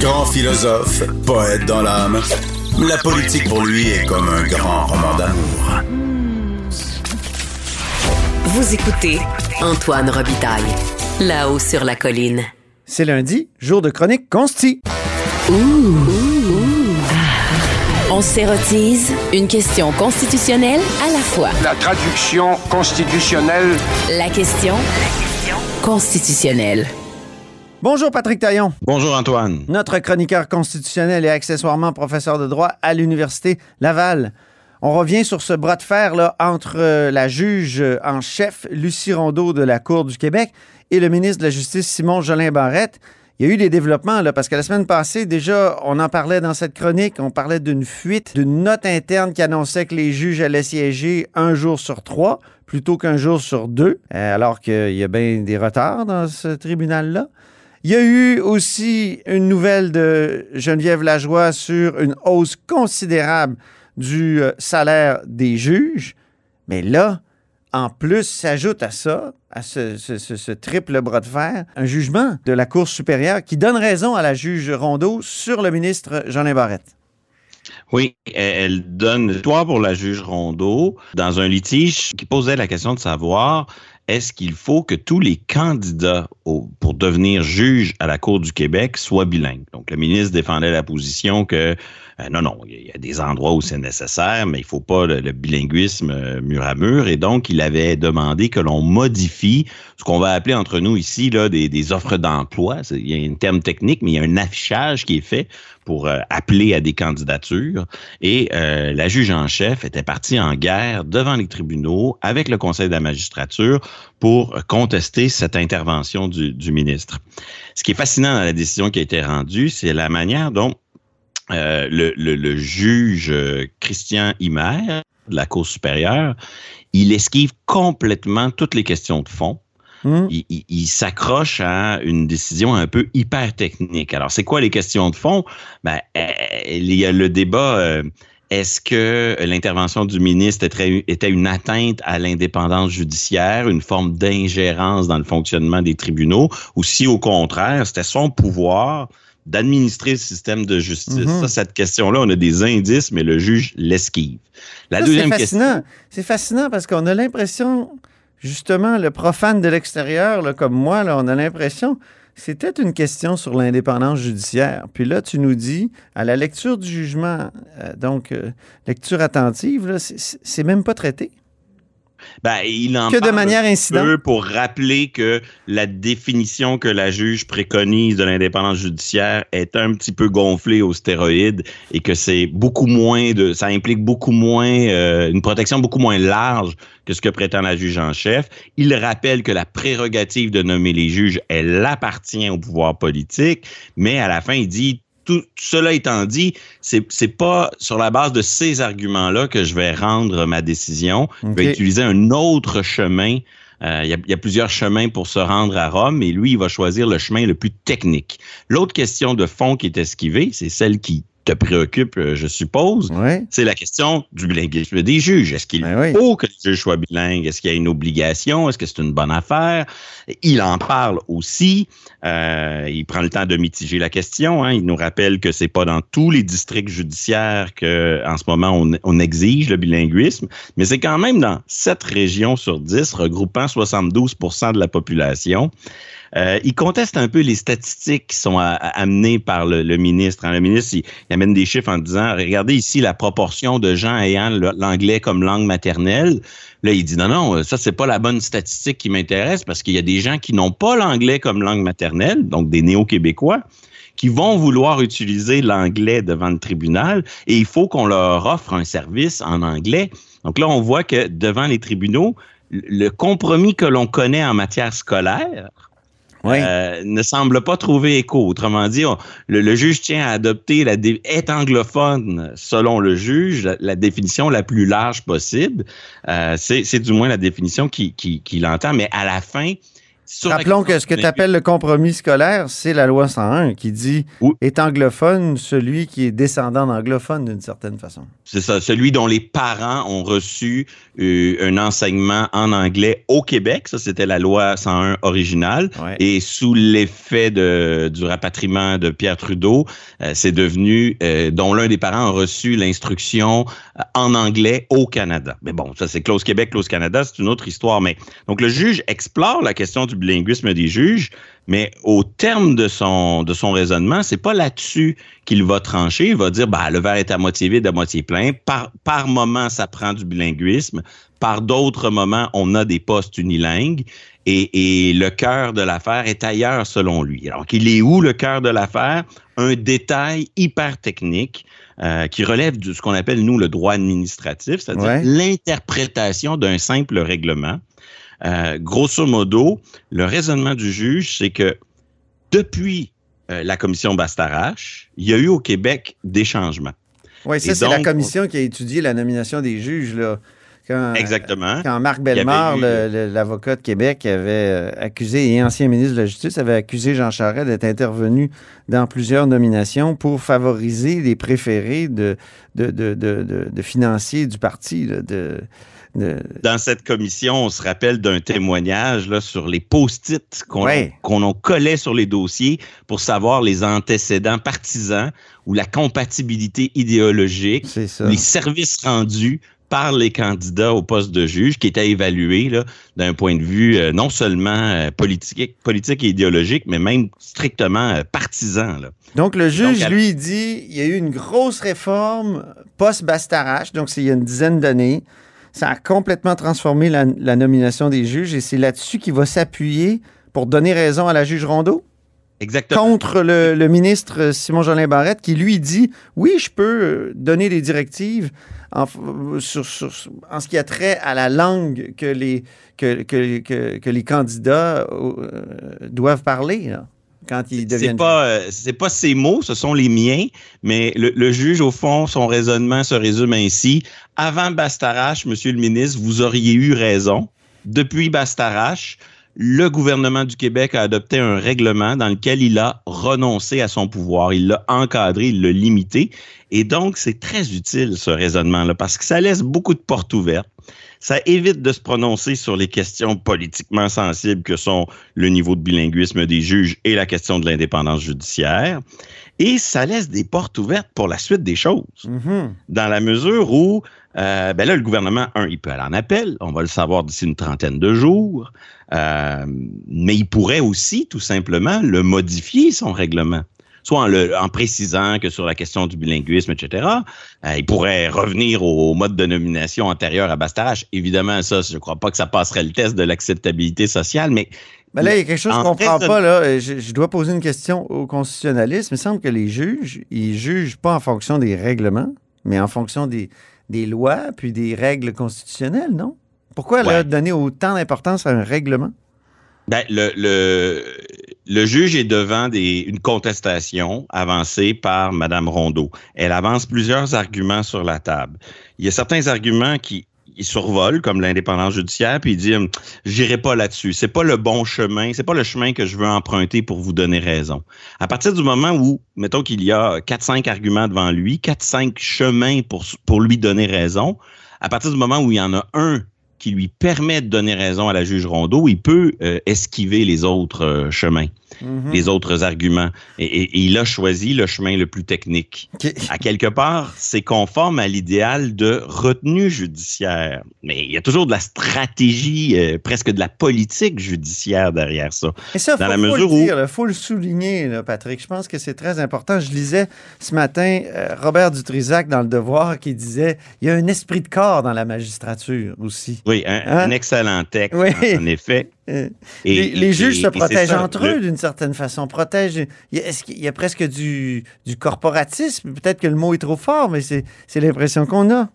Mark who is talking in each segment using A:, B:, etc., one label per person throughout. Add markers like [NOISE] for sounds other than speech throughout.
A: Grand philosophe, poète dans l'âme, la politique pour lui est comme un grand roman d'amour.
B: Vous écoutez Antoine Robitaille, là-haut sur la colline.
C: C'est lundi, jour de chronique consti.
B: On s'érotise une question constitutionnelle à la fois.
D: La traduction constitutionnelle.
B: La question constitutionnelle.
C: Bonjour Patrick Taillon,
E: Bonjour Antoine.
C: notre chroniqueur constitutionnel et accessoirement professeur de droit à l'Université Laval. On revient sur ce bras de fer là, entre euh, la juge en chef Lucie Rondeau de la Cour du Québec et le ministre de la Justice Simon Jolin Barrette. Il y a eu des développements, là, parce que la semaine passée, déjà, on en parlait dans cette chronique, on parlait d'une fuite, d'une note interne qui annonçait que les juges allaient siéger un jour sur trois plutôt qu'un jour sur deux, euh, alors qu'il y a bien des retards dans ce tribunal-là. Il y a eu aussi une nouvelle de Geneviève Lajoie sur une hausse considérable du euh, salaire des juges. Mais là, en plus, s'ajoute à ça, à ce, triple bras de fer, un jugement de la Cour supérieure qui donne raison à la juge Rondeau sur le ministre Jean Barrette.
E: Oui, elle elle donne victoire pour la juge Rondeau dans un litige qui posait la question de savoir est-ce qu'il faut que tous les candidats pour devenir juge à la Cour du Québec soient bilingues? Donc, le ministre défendait la position que euh, non, non, il y a des endroits où c'est nécessaire, mais il faut pas le, bilinguisme euh, mur à mur. Et donc, il avait demandé que l'on modifie ce qu'on va appeler entre nous ici là, des, des offres d'emploi. Il y a un terme technique, mais il y a un affichage qui est fait pour euh, appeler à des candidatures. Et euh, la juge en chef était partie en guerre devant les tribunaux avec le Conseil de la magistrature pour contester cette intervention du, ministre. Ce qui est fascinant dans la décision qui a été rendue, c'est la manière dont euh, le, le- juge Christian Himer de la Cour supérieure, il esquive complètement toutes les questions de fond
C: Hmm?
E: il, il- il s'accroche à une décision un peu hyper technique. Alors, c'est quoi les questions de fond? Ben, euh, il y a le débat. euh, est-ce que l'intervention du ministre était, une atteinte à l'indépendance judiciaire, une forme d'ingérence dans le fonctionnement des tribunaux, ou si au contraire, c'était son pouvoir d'administrer le système de justice? Ça, cette question-là, on a des indices, mais le juge l'esquive. La
C: Ça,
E: deuxième
C: c'est
E: question.
C: fascinant. C'est fascinant parce qu'on a l'impression, justement, le profane de l'extérieur, comme moi, là, on a l'impression c'était une question sur l'indépendance judiciaire. Puis là, tu nous dis, à la lecture du jugement, euh, donc euh, lecture attentive, c'est même pas traité.
E: Ben, il en
C: Que de
E: parle
C: manière
E: un
C: incidente.
E: peu pour rappeler que la définition que la juge préconise de l'indépendance judiciaire est un petit peu gonflée aux stéroïdes et que c'est beaucoup moins de, ça implique beaucoup moins euh, une protection beaucoup moins large que ce que prétend la juge en chef. Il rappelle que la prérogative de nommer les juges, elle appartient au pouvoir politique, mais à la fin, il dit tout cela étant dit, c'est c'est pas sur la base de ces arguments-là que je vais rendre ma décision. Je vais utiliser un autre chemin. Euh, Il y, y a plusieurs chemins pour se rendre à Rome, et lui, il va choisir le chemin le plus technique. L'autre question de fond qui est esquivée, c'est celle qui te préoccupe, euh, je suppose.
C: Oui.
E: C'est la question du bilinguisme des juges. Est-ce qu'il
C: Ben oui.
E: faut que les juges soient bilingues? Est-ce qu'il y a une obligation? Est-ce que c'est une bonne affaire? Il en parle aussi. Euh, il prend le temps de mitiger la question. hein. Il nous rappelle que c'est pas dans tous les districts judiciaires que, en ce moment, on, on exige le bilinguisme, mais c'est quand même dans sept régions sur 10, regroupant 72% de la population. Euh, il conteste un peu les statistiques qui sont amenées par le, ministre. hein. Le ministre, il, il amène des chiffres en disant, regardez ici la proportion de gens ayant l'anglais comme langue maternelle. Là, il dit, non, non, ça, c'est pas la bonne statistique qui m'intéresse parce qu'il y a des gens qui n'ont pas l'anglais comme langue maternelle, donc des néo-québécois, qui vont vouloir utiliser l'anglais devant le tribunal et il faut qu'on leur offre un service en anglais. Donc là, on voit que devant les tribunaux, le compromis que l'on connaît en matière scolaire, Euh, ne semble pas trouver écho. Autrement dit, le, juge tient à adopter la est anglophone selon le juge la, définition la plus large possible. Euh, c'est du moins la définition qu'il qui, qu'il entend, mais à la fin,
C: Rappelons que ce que tu appelles le compromis scolaire, c'est la loi 101 qui dit
E: Oui.
C: est anglophone celui qui est descendant d'anglophone d'une certaine façon.
E: C'est ça, celui dont les parents ont reçu euh, un enseignement en anglais au Québec. Ça, c'était la loi 101 originale.
C: Ouais.
E: Et sous l'effet du rapatriement de Pierre Trudeau, euh, c'est devenu, euh, dont l'un des parents a reçu l'instruction en anglais au Canada. Mais bon, ça c'est Clause Québec, Clause Canada, c'est une autre histoire. Mais donc le juge explore la question du bilinguisme des juges, mais au terme de son, de son raisonnement, c'est pas là-dessus qu'il va trancher. Il va dire, bah, le verre est à moitié vide, à moitié plein. Par, par moment, ça prend du bilinguisme. Par d'autres moments, on a des postes unilingues. Et, et le cœur de l'affaire est ailleurs, selon lui. Alors qu'il est où le cœur de l'affaire? Un détail hyper technique euh, qui relève de ce qu'on appelle, nous, le droit administratif, c'est-à-dire
C: Ouais.
E: l'interprétation d'un simple règlement. Euh, grosso modo, le raisonnement du juge, c'est que depuis euh, la commission Bastarache, il y a eu au Québec des changements.
C: Oui, ça, c'est la commission qui a étudié la nomination des juges. Là, quand,
E: Exactement.
C: Quand Marc Bellemare, l'avocat de Québec, avait euh, accusé, et ancien ministre de la Justice, avait accusé Jean Charest d'être intervenu dans plusieurs nominations pour favoriser les préférés de, de, de, de, de- de financiers du parti. là, de, de-
E: Dans cette commission, on se rappelle d'un témoignage là, sur les post-it qu'on
C: Ouais.
E: qu'on collait sur les dossiers pour savoir les antécédents partisans ou la compatibilité idéologique, les services rendus par les candidats au poste de juge qui étaient évalués là, d'un point de vue euh, non seulement euh, politique, politique et idéologique, mais même strictement euh, partisan. Là.
C: Donc, le juge,
E: Donc, à-
C: lui, dit il y a eu une grosse réforme post-Bastarache, donc c'est il y a une dizaine d'années. Ça a complètement transformé la, la nomination des juges et c'est là-dessus qu'il va s'appuyer pour donner raison à la juge Rondeau?
E: Exactement.
C: contre le, le ministre Simon-Jolin Barrette qui, lui, dit oui, je peux euh, donner des directives en, f- sur, sur- en ce qui a trait à la langue que les, que, que, que- que les candidats euh, doivent parler là, quand ils
E: C'est
C: deviennent.
E: pas, euh, c'est pas ses mots, ce sont les miens, mais le, le juge, au fond, son raisonnement se résume ainsi. Avant Bastarache, Monsieur le ministre, vous auriez eu raison. Depuis Bastarache, le gouvernement du Québec a adopté un règlement dans lequel il a renoncé à son pouvoir. Il l'a encadré, il l'a limité. Et donc, c'est très utile, ce raisonnement-là, parce que ça laisse beaucoup de portes ouvertes. Ça évite de se prononcer sur les questions politiquement sensibles que sont le niveau de bilinguisme des juges et la question de l'indépendance judiciaire. Et ça laisse des portes ouvertes pour la suite des choses,
C: Mhm.
E: dans la mesure où, euh, ben là, le gouvernement, un, il peut aller en appel, on va le savoir d'ici une trentaine de jours, euh, mais il pourrait aussi, tout simplement, le modifier, son règlement soit en, le, en précisant que sur la question du bilinguisme, etc., euh, il pourrait revenir au, mode de nomination antérieur à Bastarache. Évidemment, ça, je ne crois pas que ça passerait le test de l'acceptabilité sociale, mais
C: Ben là, il y a quelque chose qu'on ne comprend pas. Là. Je, je dois poser une question au constitutionnaliste. Il me semble que les juges, ils jugent pas en fonction des règlements, mais en fonction des, des lois puis des règles constitutionnelles, non? Pourquoi
E: Ouais.
C: donner autant d'importance à un règlement?
E: Ben, le, le, le juge est devant des, une contestation avancée par Mme Rondeau. Elle avance plusieurs arguments sur la table. Il y a certains arguments qui il survole, comme l'indépendance judiciaire, puis il dit hum, j'irai pas là-dessus. C'est pas le bon chemin, c'est pas le chemin que je veux emprunter pour vous donner raison. À partir du moment où, mettons qu'il y a 4-5 arguments devant lui, 4-5 chemins pour, pour lui donner raison, à partir du moment où il y en a un qui lui permet de donner raison à la juge Rondeau, il peut euh, esquiver les autres euh, chemins,
C: Mhm.
E: les autres arguments. Et, et- et il a choisi le chemin le plus technique. À quelque part, c'est conforme à l'idéal de retenue judiciaire. Mais il y a toujours de la stratégie, euh, presque de la politique judiciaire derrière ça.
C: Et ça,
E: Dans
C: faut,
E: la
C: faut
E: mesure
C: le dire, il faut le souligner, là, Patrick. Je pense que c'est très important. Je lisais ce matin Robert Dutrisac dans Le Devoir qui disait il y a un esprit de corps dans la magistrature aussi.
E: Oui, un,
C: Hein?
E: un excellent texte,
C: Oui.
E: en, en effet. [LAUGHS]
C: Euh,
E: Et-
C: les, les
E: et-
C: juges
E: et-
C: se protègent
E: ça,
C: entre
E: le-
C: eux d'une certaine façon. Protègent. Il y a, est-ce qu'il y a presque du, du corporatisme? Peut-être que le mot est trop fort, mais c'est, l'impression qu'on a.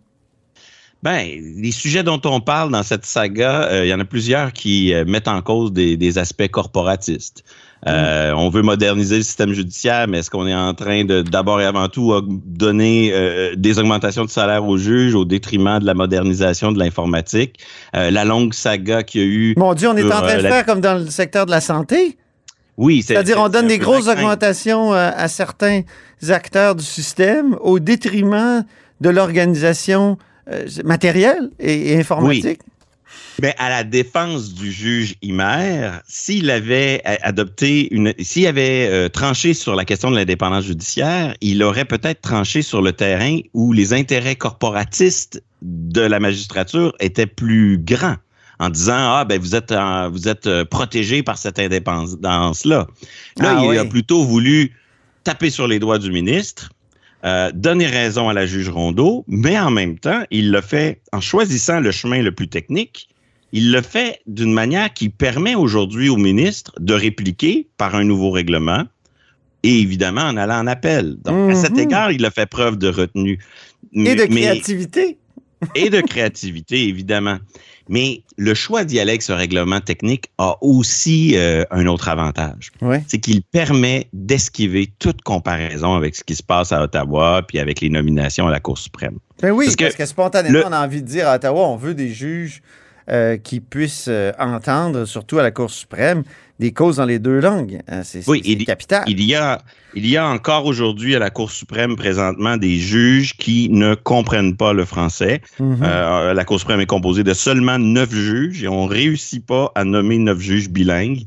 E: Ben, les sujets dont on parle dans cette saga, euh, il y en a plusieurs qui euh, mettent en cause des, des aspects corporatistes. Euh, On veut moderniser le système judiciaire, mais est-ce qu'on est en train de d'abord et avant tout donner euh, des augmentations de salaire aux juges au détriment de la modernisation de l'informatique? Euh, la longue saga qu'il y a eu.
C: Mon Dieu, on est en train de faire comme dans le secteur de la santé.
E: Oui,
C: c'est-à-dire on donne des grosses augmentations à certains acteurs du système au détriment de l'organisation matérielle et, informatique.
E: Mais à la défense du juge Himer, s'il avait adopté une, s'il avait euh, tranché sur la question de l'indépendance judiciaire, il aurait peut-être tranché sur le terrain où les intérêts corporatistes de la magistrature étaient plus grands en disant ah ben vous êtes vous êtes euh, protégé par cette indépendance là. Là, ah il a plutôt voulu taper sur les doigts du ministre. Euh, donner raison à la juge Rondeau, mais en même temps, il le fait en choisissant le chemin le plus technique, il le fait d'une manière qui permet aujourd'hui au ministre de répliquer par un nouveau règlement et évidemment en allant en appel. Donc, à cet mhm. égard, il a fait preuve de retenue.
C: Et de créativité.
E: et de créativité, [LAUGHS] évidemment. Mais le choix d'y aller avec ce règlement technique a aussi euh, un autre avantage. C'est qu'il permet d'esquiver toute comparaison avec ce qui se passe à Ottawa puis avec les nominations à la Cour suprême.
C: Ben oui, parce que, spontanément, on a envie de dire à Ottawa, on veut des juges euh, qui puissent euh, entendre, surtout à la Cour suprême, des causes dans les deux langues. Hein, c'est oui, capital.
E: Il y a, il y a encore aujourd'hui à la Cour suprême présentement des juges qui ne comprennent pas le français. Mhm. Euh, la Cour suprême est composée de seulement neuf juges et on ne réussit pas à nommer neuf juges bilingues.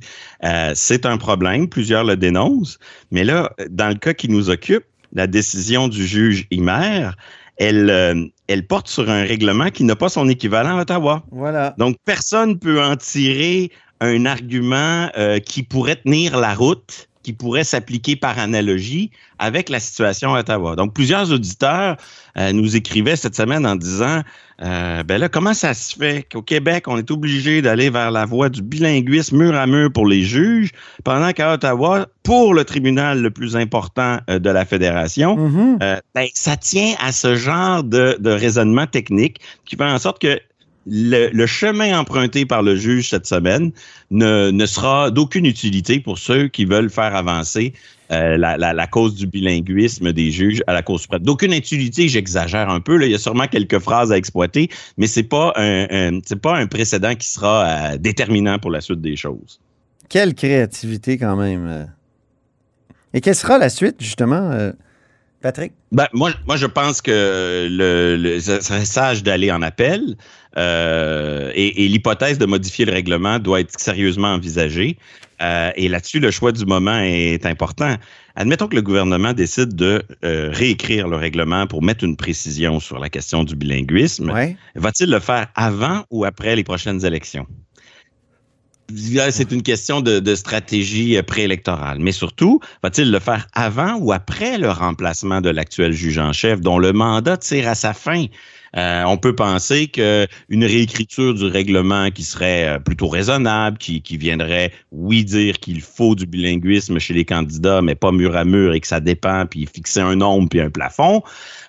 E: c'est un problème, plusieurs le dénoncent. Mais là, dans le cas qui nous occupe, la décision du juge Himer, elle, euh, elle porte sur un règlement qui n'a pas son équivalent à Ottawa.
C: Voilà.
E: Donc, personne ne peut en tirer un argument euh, qui pourrait tenir la route qui pourrait s'appliquer par analogie avec la situation à Ottawa. Donc, plusieurs auditeurs euh, nous écrivaient cette semaine en disant, euh, ben là, comment ça se fait qu'au Québec, on est obligé d'aller vers la voie du bilinguisme mur à mur pour les juges, pendant qu'à Ottawa, pour le tribunal le plus important euh, de la fédération, mm-hmm. ben, ça tient à ce genre de, de raisonnement technique qui fait en sorte que le, chemin emprunté par le juge cette semaine ne, sera d'aucune utilité pour ceux qui veulent faire avancer euh, la, cause du bilinguisme des juges à la Cour suprême. D'aucune utilité, j'exagère un peu. Il y a sûrement quelques phrases à exploiter, mais pas un, pas un précédent qui sera euh, déterminant pour la suite des choses.
C: Quelle créativité quand même. Euh. Et quelle sera la suite, justement? Patrick?
E: Ben, moi, moi, je pense que le, serait sage d'aller en appel euh, et, l'hypothèse de modifier le règlement doit être sérieusement envisagée. Euh, et là-dessus, le choix du moment est important. Admettons que le gouvernement décide de euh, réécrire le règlement pour mettre une précision sur la question du bilinguisme. Va-t-il le faire avant ou après les prochaines élections? C'est une question de, stratégie euh, préélectorale. Mais surtout, va-t-il le faire avant ou après le remplacement de l'actuel juge en chef dont le mandat tire à sa fin? Euh, on peut penser qu'une réécriture du règlement qui serait euh, plutôt raisonnable, qui, qui viendrait, oui, dire qu'il faut du bilinguisme chez les candidats, mais pas mur à mur et que ça dépend, puis fixer un nombre puis un plafond,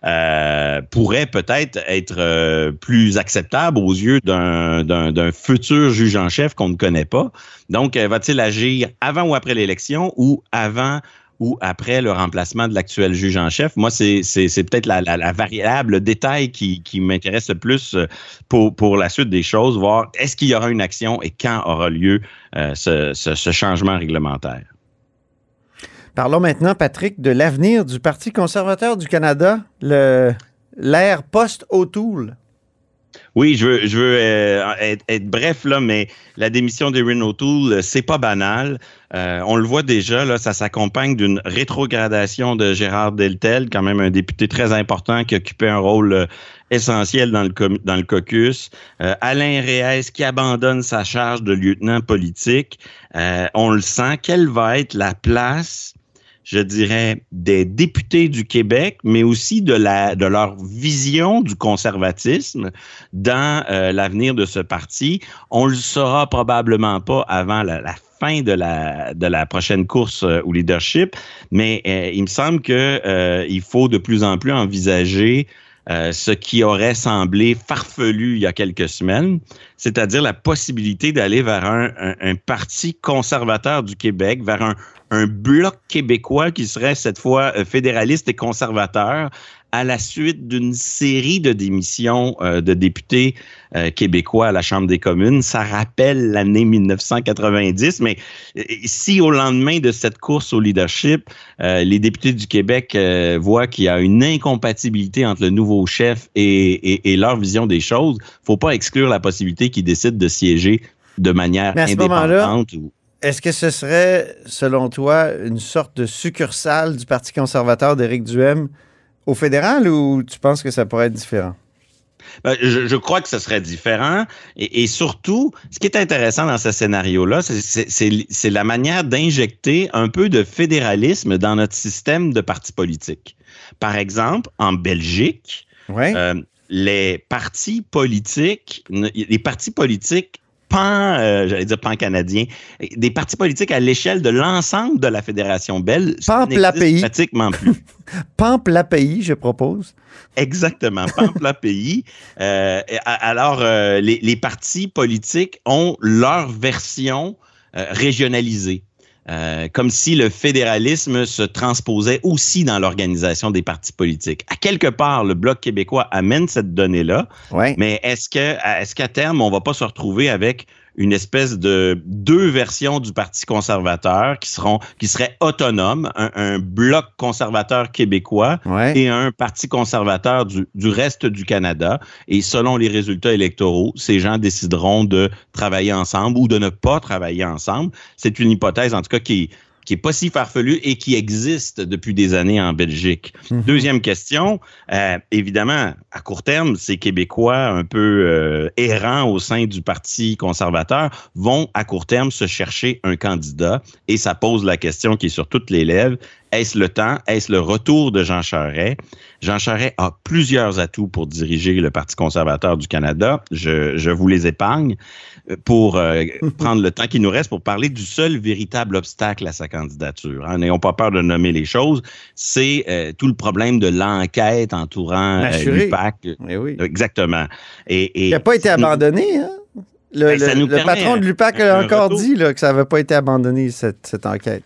E: euh, pourrait peut-être être, euh, plus acceptable aux yeux d'un futur juge en chef qu'on ne connaît pas. Donc, va-t-il agir avant ou après l'élection ou avant ou après le remplacement de l'actuel juge en chef. Moi, c'est peut-être la, variable, le détail qui, m'intéresse le plus euh, pour, pour la suite des choses, voir est-ce qu'il y aura une action et quand aura lieu euh, ce, changement réglementaire.
C: Parlons maintenant, Patrick, de l'avenir du Parti conservateur du Canada, l'ère post-O'Toole.
E: Oui, je veux, je veux euh, être, bref là, mais la démission d'Erin O'Toole, euh, c'est pas banal. Euh, on le voit déjà, là, ça s'accompagne d'une rétrogradation de Gérard Deltel, quand même un député très important qui occupait un rôle essentiel dans le, dans le caucus. Alain Reyes qui abandonne sa charge de lieutenant politique. on le sent. Quelle va être la place je dirais, des députés du Québec, mais aussi de, leur vision du conservatisme dans euh, l'avenir de ce parti. On le saura probablement pas avant la, fin de la, de la prochaine course euh, au leadership, mais euh, il me semble que il faut de plus en plus envisager euh, ce qui aurait semblé farfelu il y a quelques semaines, c'est-à-dire la possibilité d'aller vers un, un, parti conservateur du Québec, vers un, un bloc québécois qui serait cette fois euh, fédéraliste et conservateur, à la suite d'une série de démissions euh, de députés euh, québécois à la Chambre des communes. Ça rappelle l'année 1990, mais euh, si au lendemain de cette course au leadership, les députés du Québec voient qu'il y a une incompatibilité entre le nouveau chef et, et leur vision des choses, faut pas exclure la possibilité qu'ils décident de siéger de manière indépendante.
C: Est-ce que ce serait, selon toi, une sorte de succursale du Parti conservateur d'Éric Duhem au fédéral ou tu penses que ça pourrait être différent?
E: Ben, je, crois que ce serait différent. Et, surtout, ce qui est intéressant dans ce scénario-là, c'est la manière d'injecter un peu de fédéralisme dans notre système de partis politiques. Par exemple, en Belgique, euh, les partis politiques, les partis politiques pan, euh, j'allais dire pan canadien, des partis politiques à l'échelle de l'ensemble de la fédération belge.
C: Pample pays.
E: Pratiquement plus. [LAUGHS]
C: Pample pays, je propose.
E: Exactement, Pample pays. [LAUGHS] Euh, alors, euh, les, les, partis politiques ont leur version régionalisée. Euh, comme si le fédéralisme se transposait aussi dans l'organisation des partis politiques. À quelque part, le Bloc québécois amène cette donnée-là, mais est-ce que, est-ce qu'à terme, on va pas se retrouver avec une espèce de deux versions du Parti conservateur qui seront qui seraient autonomes, un, bloc conservateur québécois et un Parti conservateur du, du reste du Canada. Et selon les résultats électoraux, ces gens décideront de travailler ensemble ou de ne pas travailler ensemble. C'est une hypothèse, en tout cas, qui, qui est pas si farfelu et qui existe depuis des années en Belgique. Mhm. Deuxième question, euh, évidemment, à court terme, ces Québécois un peu euh, errants au sein du Parti conservateur vont à court terme se chercher un candidat et ça pose la question qui est sur toutes les lèvres. Est-ce le temps? Est-ce le retour de Jean Charest? Jean Charest a plusieurs atouts pour diriger le Parti conservateur du Canada. Je, je vous les épargne pour euh, [LAUGHS] prendre le temps qui nous reste pour parler du seul véritable obstacle à sa candidature. Hein. N'ayons pas peur de nommer les choses. C'est euh, tout le problème de l'enquête entourant euh, l'UPAC.
C: Eh oui.
E: Exactement. Et,
C: Il n'a pas été abandonné, hein? Le, ben, patron de l'UPAC a encore dit là, que ça n'avait pas été abandonné, cette, cette enquête.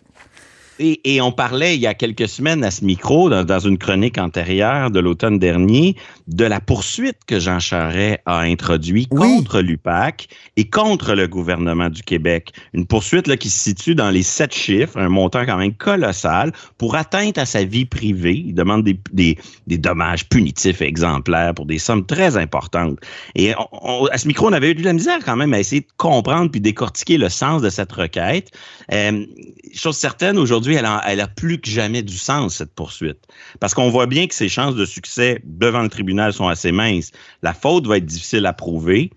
E: Et, on parlait il y a quelques semaines à ce micro, dans, une chronique antérieure de l'automne dernier, de la poursuite que Jean Charest a introduite contre l'UPAC et contre le gouvernement du Québec. Une poursuite là, qui se situe dans les sept chiffres, un montant quand même colossal, pour atteinte à sa vie privée. Il demande des, des, des dommages punitifs exemplaires pour des sommes très importantes. Et à ce micro, on avait eu de la misère quand même à essayer de comprendre puis décortiquer le sens de cette requête. Euh, chose certaine, aujourd'hui, elle a, plus que jamais du sens, cette poursuite. Parce qu'on voit bien que ses chances de succès devant le tribunal sont assez minces. La faute va être difficile à prouver.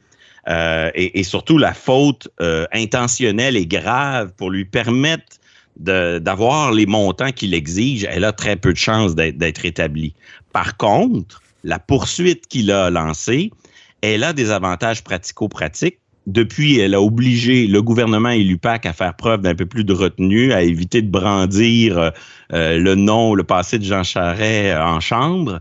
E: Euh, et, surtout, la faute euh, intentionnelle et grave pour lui permettre d'avoir les montants qu'il exige, elle a très peu de chances d'être établie. Par contre, la poursuite qu'il a lancée, elle a des avantages pratico-pratiques depuis, elle a obligé le gouvernement et l'UPAC à faire preuve d'un peu plus de retenue, à éviter de brandir euh, euh, le nom, le passé de Jean Charest euh, en chambre.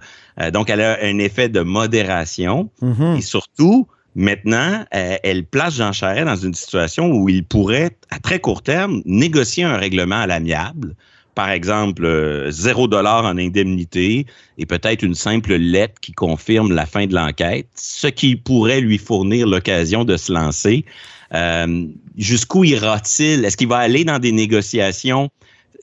E: donc, elle a un effet de modération. Mm-hmm. Et surtout, maintenant, elle place Jean Charest dans une situation où il pourrait, à très court terme, négocier un règlement à l'amiable par exemple, euh, zéro dollar en indemnité et peut-être une simple lettre qui confirme la fin de l'enquête, ce qui pourrait lui fournir l'occasion de se lancer. Euh, jusqu'où ira-t-il? Est-ce qu'il va aller dans des négociations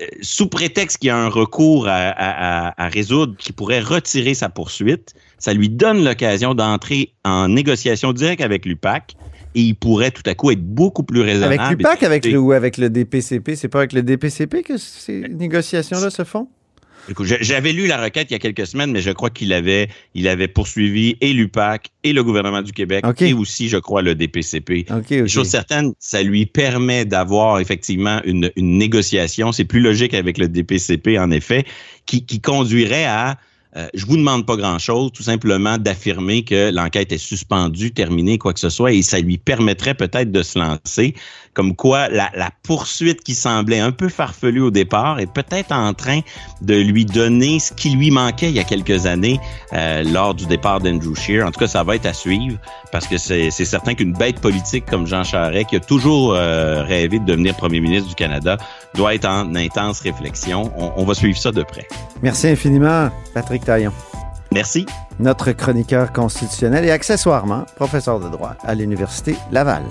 E: euh, sous prétexte qu'il y a un recours à, à, résoudre qui pourrait retirer sa poursuite? Ça lui donne l'occasion d'entrer en négociation directe avec l'UPAC et il pourrait tout à coup être beaucoup plus raisonnable.
C: Avec l'UPAC avec le, ou avec le DPCP? C'est pas avec le DPCP que ces négociations-là se font?
E: J'avais lu la requête il y a quelques semaines, mais je crois qu'il avait, il avait poursuivi et l'UPAC et le gouvernement du Québec et aussi, je crois, le DPCP. Chose certaine, ça lui permet d'avoir effectivement une, une négociation. C'est plus logique avec le DPCP, en effet, qui, qui conduirait à euh, je vous demande pas grand-chose, tout simplement d'affirmer que l'enquête est suspendue, terminée, quoi que ce soit, et ça lui permettrait peut-être de se lancer. Comme quoi, la, la, poursuite qui semblait un peu farfelue au départ est peut-être en train de lui donner ce qui lui manquait il y a quelques années euh, lors du départ d'Andrew Scheer. En tout cas, ça va être à suivre parce que c'est certain qu'une bête politique comme Jean Charest, qui a toujours euh, rêvé de devenir premier ministre du Canada, doit être en intense réflexion. On, on va suivre ça de près.
C: Merci infiniment, Patrick Taillon.
E: Merci.
C: Notre chroniqueur constitutionnel et accessoirement professeur de droit à l'Université Laval.